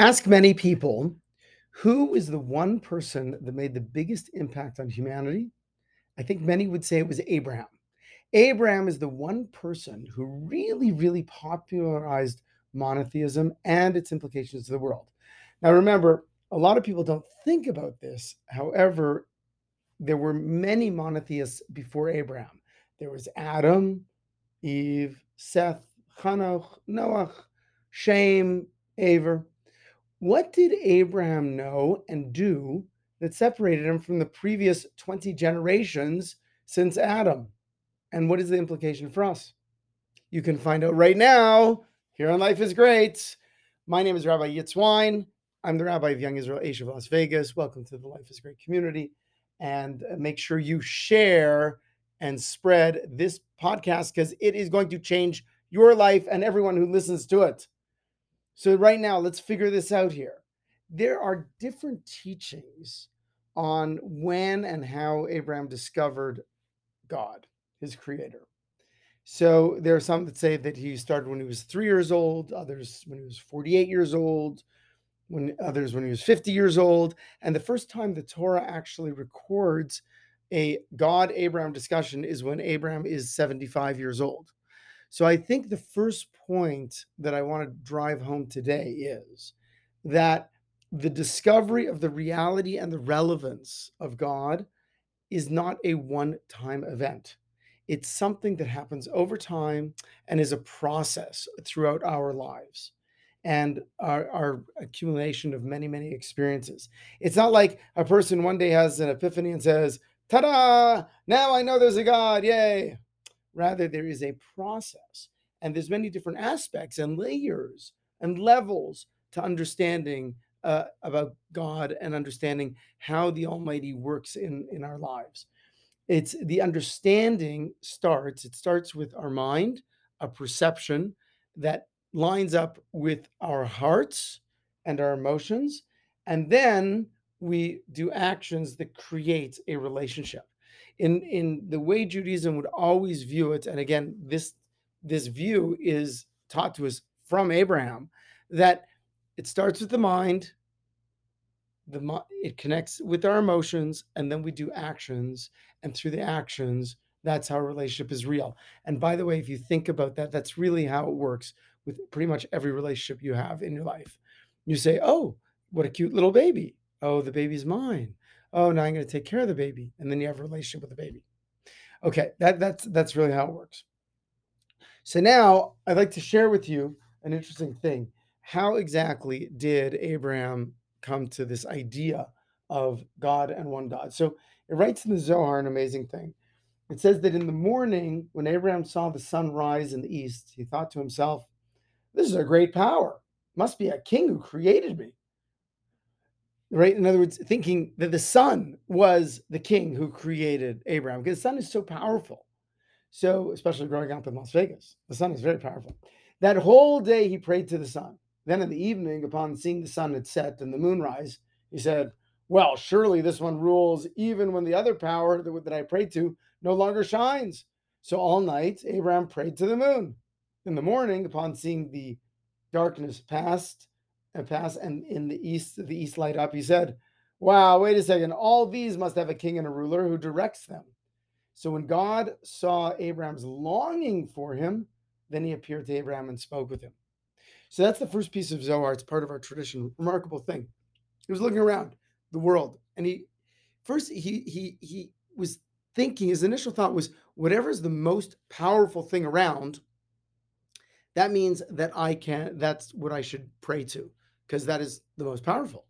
Ask many people who is the one person that made the biggest impact on humanity? I think many would say it was Abraham. Abraham is the one person who really, really popularized monotheism and its implications to the world. Now, remember, a lot of people don't think about this. However, there were many monotheists before Abraham. There was Adam, Eve, Seth, Hanoch, Noach, Shem, Aver. What did Abraham know and do that separated him from the previous 20 generations since Adam? And what is the implication for us? You can find out right now here on Life is Great. My name is Rabbi Yitz Wyne. I'm the rabbi of Young Israel Aish of Las Vegas. Welcome to the Life is Great community. And uh, make sure you share and spread this podcast because it is going to change your life and everyone who listens to it. So, right now, let's figure this out here. There are different teachings on when and how Abraham discovered God, his creator. So, there are some that say that he started when he was three years old, others when he was 48 years old, when others when he was 50 years old. And the first time the Torah actually records a God Abraham discussion is when Abraham is 75 years old. So I think the first point that I want to drive home today is that the discovery of the reality and the relevance of God is not a one time event. It's something that happens over time and is a process throughout our lives and our, our accumulation of many, many experiences. It's not like a person one day has an epiphany and says, Ta da! Now I know there's a God. Yay. Rather, there is a process, and there's many different aspects and layers and levels to understanding uh, about God and understanding how the Almighty works in in our lives. It's the understanding starts. It starts with our mind, a perception that lines up with our hearts and our emotions, and then we do actions that create a relationship in in the way Judaism would always view it, and again, this this view is taught to us from Abraham that it starts with the mind, the it connects with our emotions, and then we do actions, and through the actions, that's how a relationship is real. And by the way, if you think about that, that's really how it works with pretty much every relationship you have in your life. You say, "Oh, what a cute little baby! Oh, the baby's mine." Oh, now I'm going to take care of the baby, and then you have a relationship with the baby. Okay, that that's that's really how it works. So now I'd like to share with you an interesting thing. How exactly did Abraham come to this idea of God and one God? So it writes in the Zohar an amazing thing. It says that in the morning, when Abraham saw the sun rise in the east, he thought to himself, This is a great power. Must be a king who created me right? In other words, thinking that the sun was the king who created Abraham, because the sun is so powerful. So, especially growing up in Las Vegas, the sun is very powerful. That whole day he prayed to the sun. Then in the evening, upon seeing the sun had set and the moon rise, he said, Well, surely this one rules even when the other power that, that I prayed to no longer shines. So all night, Abraham prayed to the moon. In the morning, upon seeing the darkness past and pass and in the east the east light up he said wow wait a second all these must have a king and a ruler who directs them. So when god saw abraham's longing for him then he appeared to abraham and spoke with him. So that's the first piece of zohar. It's part of our tradition. Remarkable thing. He was looking around the world and he first he he he was thinking his initial thought was whatever is the most powerful thing around that means that i can that's what i should pray to because that is the most powerful.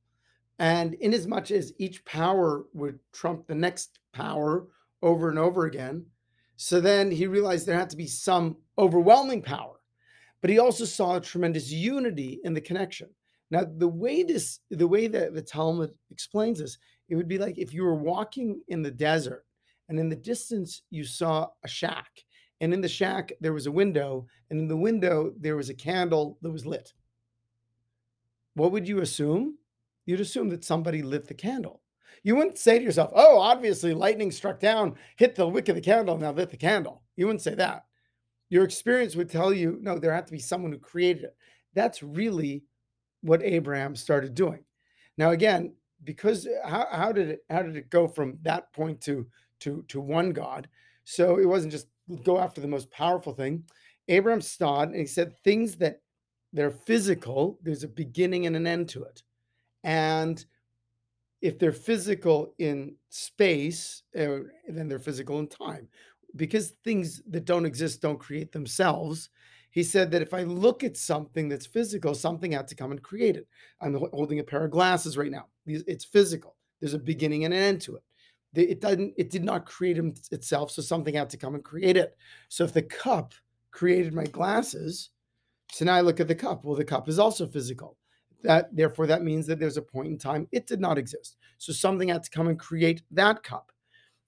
And in as much as each power would trump the next power over and over again, so then he realized there had to be some overwhelming power. But he also saw a tremendous unity in the connection. Now, the way this, the way that the Talmud explains this, it would be like if you were walking in the desert and in the distance you saw a shack, and in the shack there was a window, and in the window there was a candle that was lit what would you assume? You'd assume that somebody lit the candle. You wouldn't say to yourself, oh, obviously lightning struck down, hit the wick of the candle, now lit the candle. You wouldn't say that. Your experience would tell you, no, there had to be someone who created it. That's really what Abraham started doing. Now, again, because uh, how, how did it how did it go from that point to to to one God? So it wasn't just go after the most powerful thing. Abraham stopped and he said things that they're physical, there's a beginning and an end to it. And if they're physical in space, uh, then they're physical in time. Because things that don't exist don't create themselves, he said that if I look at something that's physical, something had to come and create it. I'm holding a pair of glasses right now. It's physical. There's a beginning and an end to it. It doesn't. It did not create itself, so something had to come and create it. So if the cup created my glasses, so now I look at the cup. Well, the cup is also physical. That therefore that means that there's a point in time it did not exist. So something had to come and create that cup.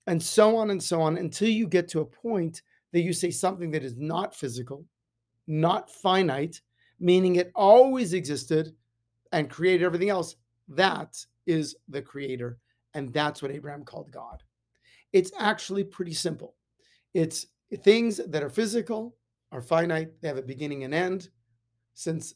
And so on and so on until you get to a point that you say something that is not physical, not finite, meaning it always existed and created everything else. That is the creator. And that's what Abraham called God. It's actually pretty simple. It's things that are physical, are finite, they have a beginning and end. Since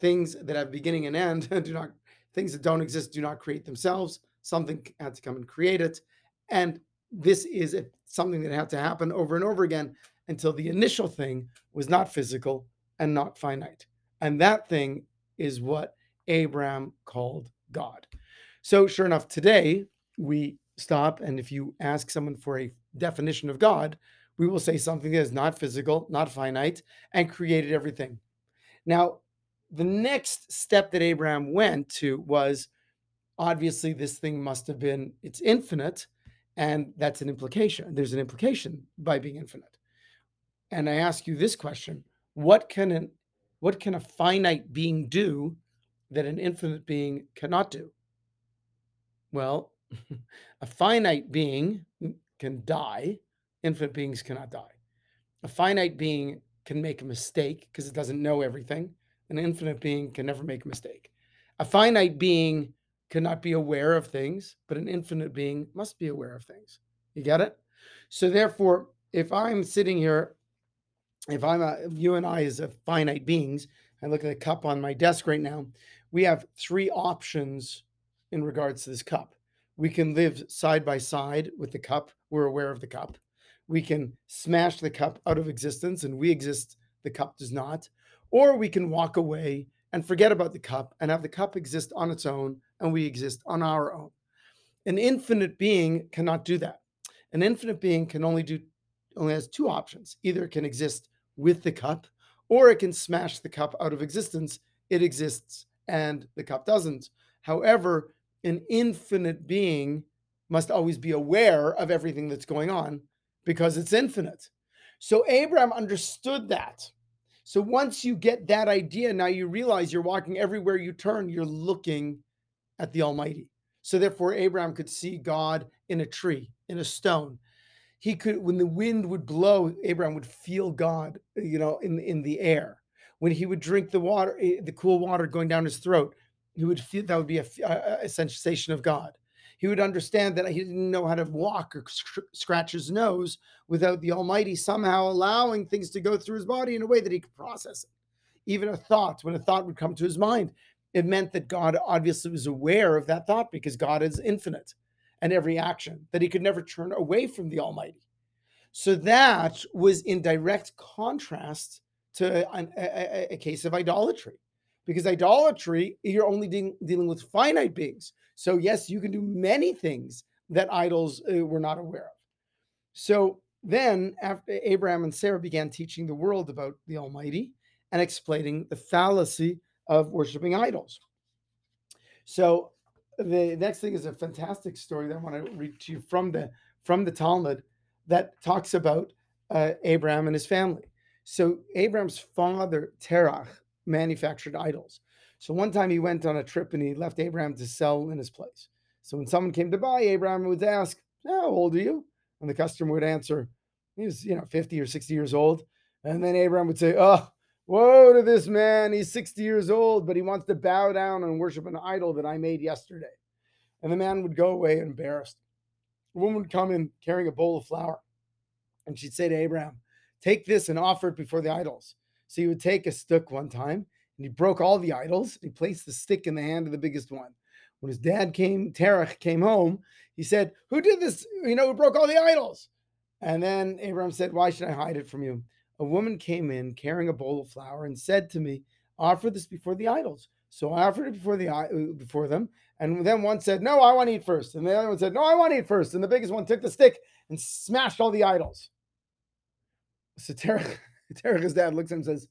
things that have beginning and end do not, things that don't exist do not create themselves, something had to come and create it. And this is a, something that had to happen over and over again until the initial thing was not physical and not finite. And that thing is what Abraham called God. So, sure enough, today we stop, and if you ask someone for a definition of God, we will say something that is not physical, not finite, and created everything. Now, the next step that Abraham went to was obviously this thing must have been it's infinite and that's an implication there's an implication by being infinite and i ask you this question what can an what can a finite being do that an infinite being cannot do well a finite being can die infinite beings cannot die a finite being can make a mistake because it doesn't know everything an infinite being can never make a mistake a finite being cannot be aware of things but an infinite being must be aware of things you get it so therefore if i'm sitting here if I'm a, you and I as a finite beings, I look at the cup on my desk right now. We have three options in regards to this cup. We can live side by side with the cup. We're aware of the cup. We can smash the cup out of existence and we exist, the cup does not. Or we can walk away and forget about the cup and have the cup exist on its own and we exist on our own. An infinite being cannot do that. An infinite being can only do only has two options. Either it can exist with the cup, or it can smash the cup out of existence. It exists and the cup doesn't. However, an infinite being must always be aware of everything that's going on because it's infinite. So Abraham understood that. So once you get that idea, now you realize you're walking everywhere you turn, you're looking at the Almighty. So therefore, Abraham could see God in a tree, in a stone, he could when the wind would blow abraham would feel god you know in in the air when he would drink the water eh, the cool water going down his throat he would feel that would be a, a, a sensation of god he would understand that he didn't know how to walk or scratch his nose without the almighty somehow allowing things to go through his body in a way that he could process it even a thought when a thought would come to his mind it meant that god obviously was aware of that thought because god is infinite and every action, that he could never turn away from the Almighty. So that was in direct contrast to an, a, a, case of idolatry, because idolatry, you're only de- dealing with finite beings. So, yes, you can do many things that idols uh, were not aware of. So then, after Abraham and Sarah began teaching the world about the Almighty and explaining the fallacy of worshiping idols. So the next thing is a fantastic story that I want to read to you from the from the Talmud that talks about uh, Abraham and his family. So Abraham's father Terach manufactured idols. So one time he went on a trip and he left Abraham to sell in his place. So when someone came to buy, Abraham would ask, "How old are you?" And the customer would answer, "He was, you know, 50 or 60 years old." And then Abraham would say, "Oh, Woe to this man. He's 60 years old, but he wants to bow down and worship an idol that I made yesterday. And the man would go away embarrassed. A woman would come in carrying a bowl of flour. And she'd say to Abraham, Take this and offer it before the idols. So he would take a stick one time and he broke all the idols. He placed the stick in the hand of the biggest one. When his dad came, Terach came home, he said, Who did this? You know, who broke all the idols? And then Abraham said, Why should I hide it from you? A woman came in carrying a bowl of flour and said to me, Offer this before the idols. So I offered it before the uh, before them, and then one said, "No, I want to eat first. and the other one said, "No, I want to eat first. And the biggest one took the stick and smashed all the idols. So Terach, Terach's dad looks at him and says,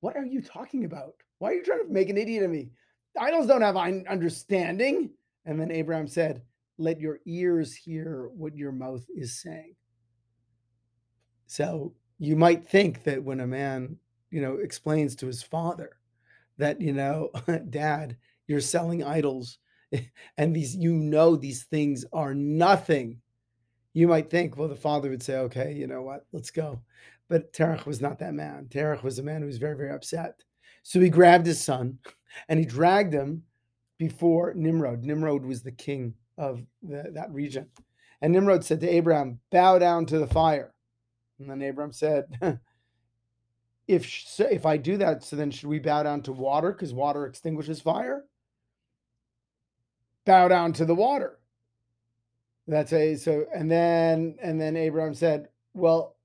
"What are you talking about? Why are you trying to make an idiot of me? Idols don't have understanding." And then Abraham said, "Let your ears hear what your mouth is saying." So you might think that when a man, you know, explains to his father that, you know, dad, you're selling idols and these, you know, these things are nothing. You might think, well, the father would say, okay, you know what, let's go. But Terach was not that man. Terach was a man who was very, very upset. So he grabbed his son and he dragged him before Nimrod. Nimrod was the king of the, that region. And Nimrod said to Abraham, Bow down to the fire. And then Abraham said, if if I do that, so then should we bow down to water because water extinguishes fire? Bow down to the water. That's a so, and then and then Abraham said, "Well,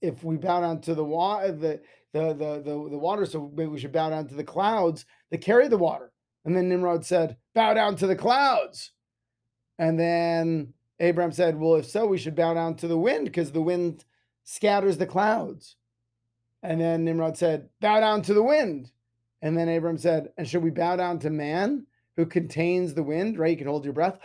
if we bow down to the water, uh, the the the the the water, so maybe we should bow down to the clouds that carry the water." And then Nimrod said, "Bow down to the clouds." And then Abraham said, "Well, if so, we should bow down to the wind because the wind scatters the clouds." And then Nimrod said, Bow down to the wind. And then Abram said, And should we bow down to man who contains the wind, right? You can hold your breath.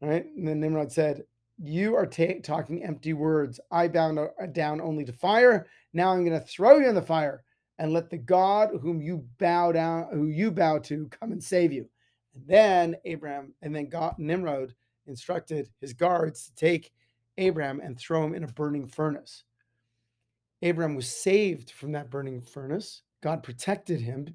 right? And then Nimrod said, You are ta- talking empty words. I bound uh, down only to fire. Now I'm going to throw you in the fire and let the God whom you bow down, who you bow to, come and save you. And then Abraham, and then God, Nimrod instructed his guards to take Abraham and throw him in a burning furnace. Abraham was saved from that burning furnace. God protected him,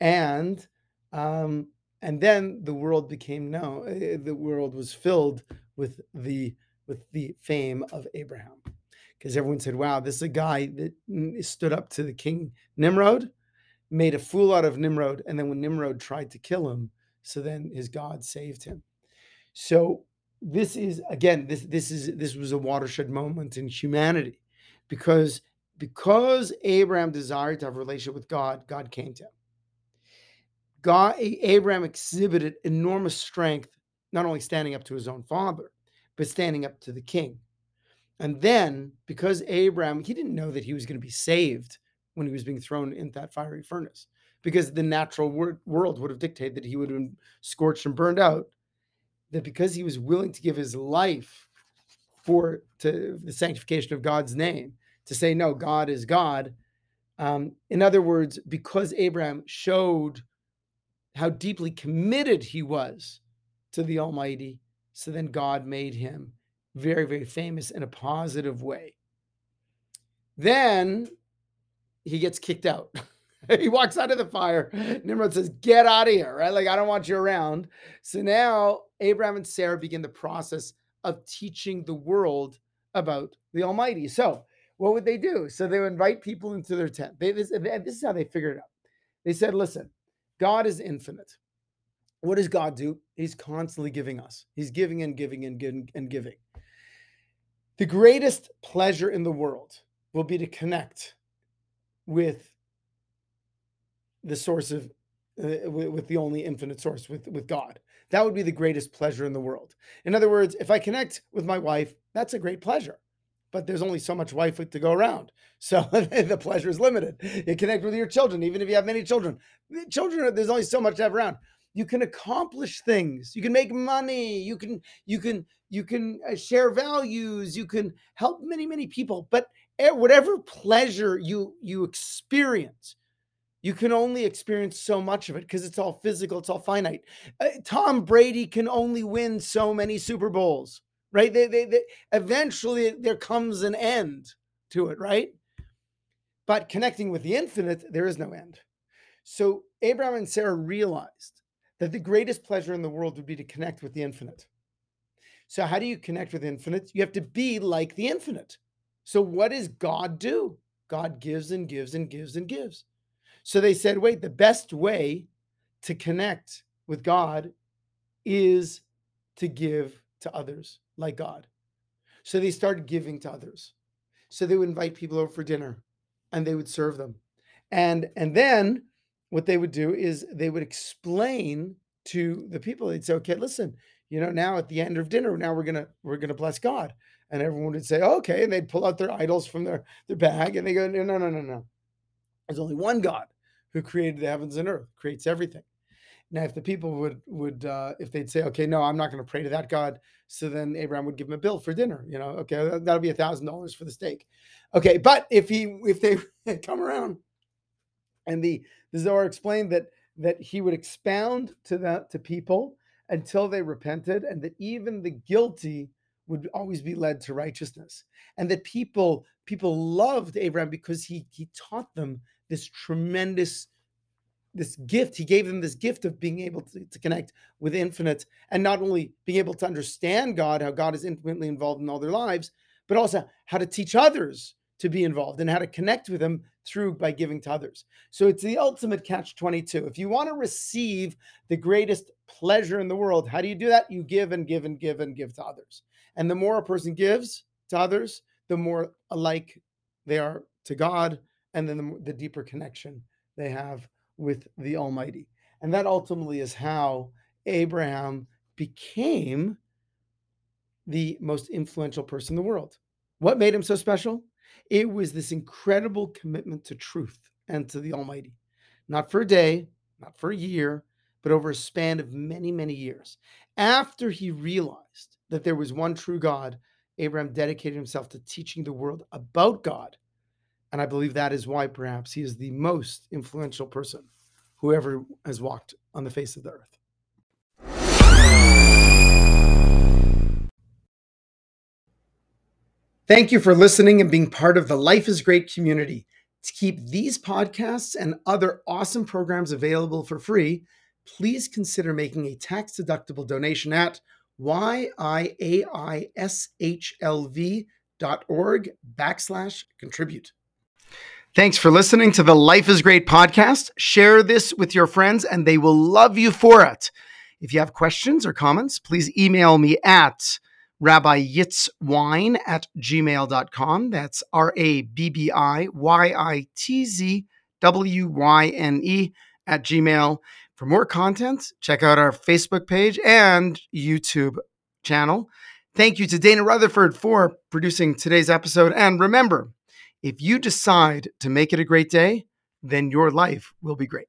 and um, and then the world became known. Eh, the world was filled with the with the fame of Abraham, because everyone said, "Wow, this is a guy that stood up to the king Nimrod, made a fool out of Nimrod, and then when Nimrod tried to kill him, so then his God saved him." So this is again this this is this was a watershed moment in humanity because because Abraham desired to have a relationship with God, God came to him. God, Abraham exhibited enormous strength, not only standing up to his own father, but standing up to the king. And then, because Abraham, he didn't know that he was going to be saved when he was being thrown into that fiery furnace, because the natural world would have dictated that he would have been scorched and burned out. That because he was willing to give his life for to the sanctification of God's name, to say, no, God is God. Um, in other words, because Abraham showed how deeply committed he was to the Almighty, so then God made him very, very famous in a positive way. Then he gets kicked out. he walks out of the fire. Nimrod says, Get out of here, right? Like, I don't want you around. So now Abraham and Sarah begin the process of teaching the world about the Almighty. So what would they do? So they would invite people into their tent. They, this, this is how they figured it out. They said, listen, God is infinite. What does God do? He's constantly giving us. He's giving and giving and giving and giving. The greatest pleasure in the world will be to connect with the source of uh, with the only infinite source with with God. That would be the greatest pleasure in the world. In other words, if I connect with my wife, that's a great pleasure but there's only so much wife to go around. So the pleasure is limited. You connect with your children, even if you have many children. Children, there's only so much to have around. You can accomplish things. You can make money. You can you can you can uh, share values. You can help many many people. But whatever pleasure you you experience, you can only experience so much of it because it's all physical. It's all finite. Uh, Tom Brady can only win so many Super Bowls right? They, they, they, eventually there comes an end to it, right? But connecting with the infinite, there is no end. So Abraham and Sarah realized that the greatest pleasure in the world would be to connect with the infinite. So, how do you connect with the infinite? You have to be like the infinite. So, what does God do? God gives and gives and gives and gives. So they said, wait, the best way to connect with God is to give to others like God. So they started giving to others. So they would invite people over for dinner and they would serve them. And and then what they would do is they would explain to the people, they'd say, okay, listen, you know, now at the end of dinner, now we're gonna we're gonna bless God. And everyone would say, okay, and they'd pull out their idols from their, their bag and they go, no, no, no, no, no. There's only one God who created the heavens and earth, creates everything. Now, if the people would would uh, if they'd say, okay, no, I'm not going to pray to that God, so then Abraham would give him a bill for dinner. You know, okay, that'll be a thousand dollars for the steak. Okay, but if he if they come around, and the the Zohar explained that that he would expound to that to people until they repented, and that even the guilty would always be led to righteousness, and that people people loved Abraham because he he taught them this tremendous this gift. He gave them this gift of being able to, to, connect with infinite and not only being able to understand god how god is intimately involved in all their lives but also how to teach others to be involved and how to connect with them through by giving to others so it's the ultimate catch 22 if you want to receive the greatest pleasure in the world how do you do that you give and give and give and give to others and the more a person gives to others the more alike they are to god and then the, the deeper connection they have with the Almighty. And that ultimately is how Abraham became the most influential person in the world. What made him so special? It was this incredible commitment to truth and to the Almighty, not for a day, not for a year, but over a span of many, many years. After he realized that there was one true God, Abraham dedicated himself to teaching the world about God and I believe that is why perhaps he is the most influential person who ever has walked on the face of the earth. Thank you for listening and being part of the Life is Great community. To keep these podcasts and other awesome programs available for free, please consider making a tax deductible donation at yiaishlv.org backslash contribute. Thanks for listening to the Life is Great podcast. Share this with your friends and they will love you for it. If you have questions or comments, please email me at rabbiyitzwyne at gmail.com. That's R A B B I Y I T Z W Y N E at gmail. For more content, check out our Facebook page and YouTube channel. Thank you to Dana Rutherford for producing today's episode. And remember, if you decide to make it a great day, then your life will be great.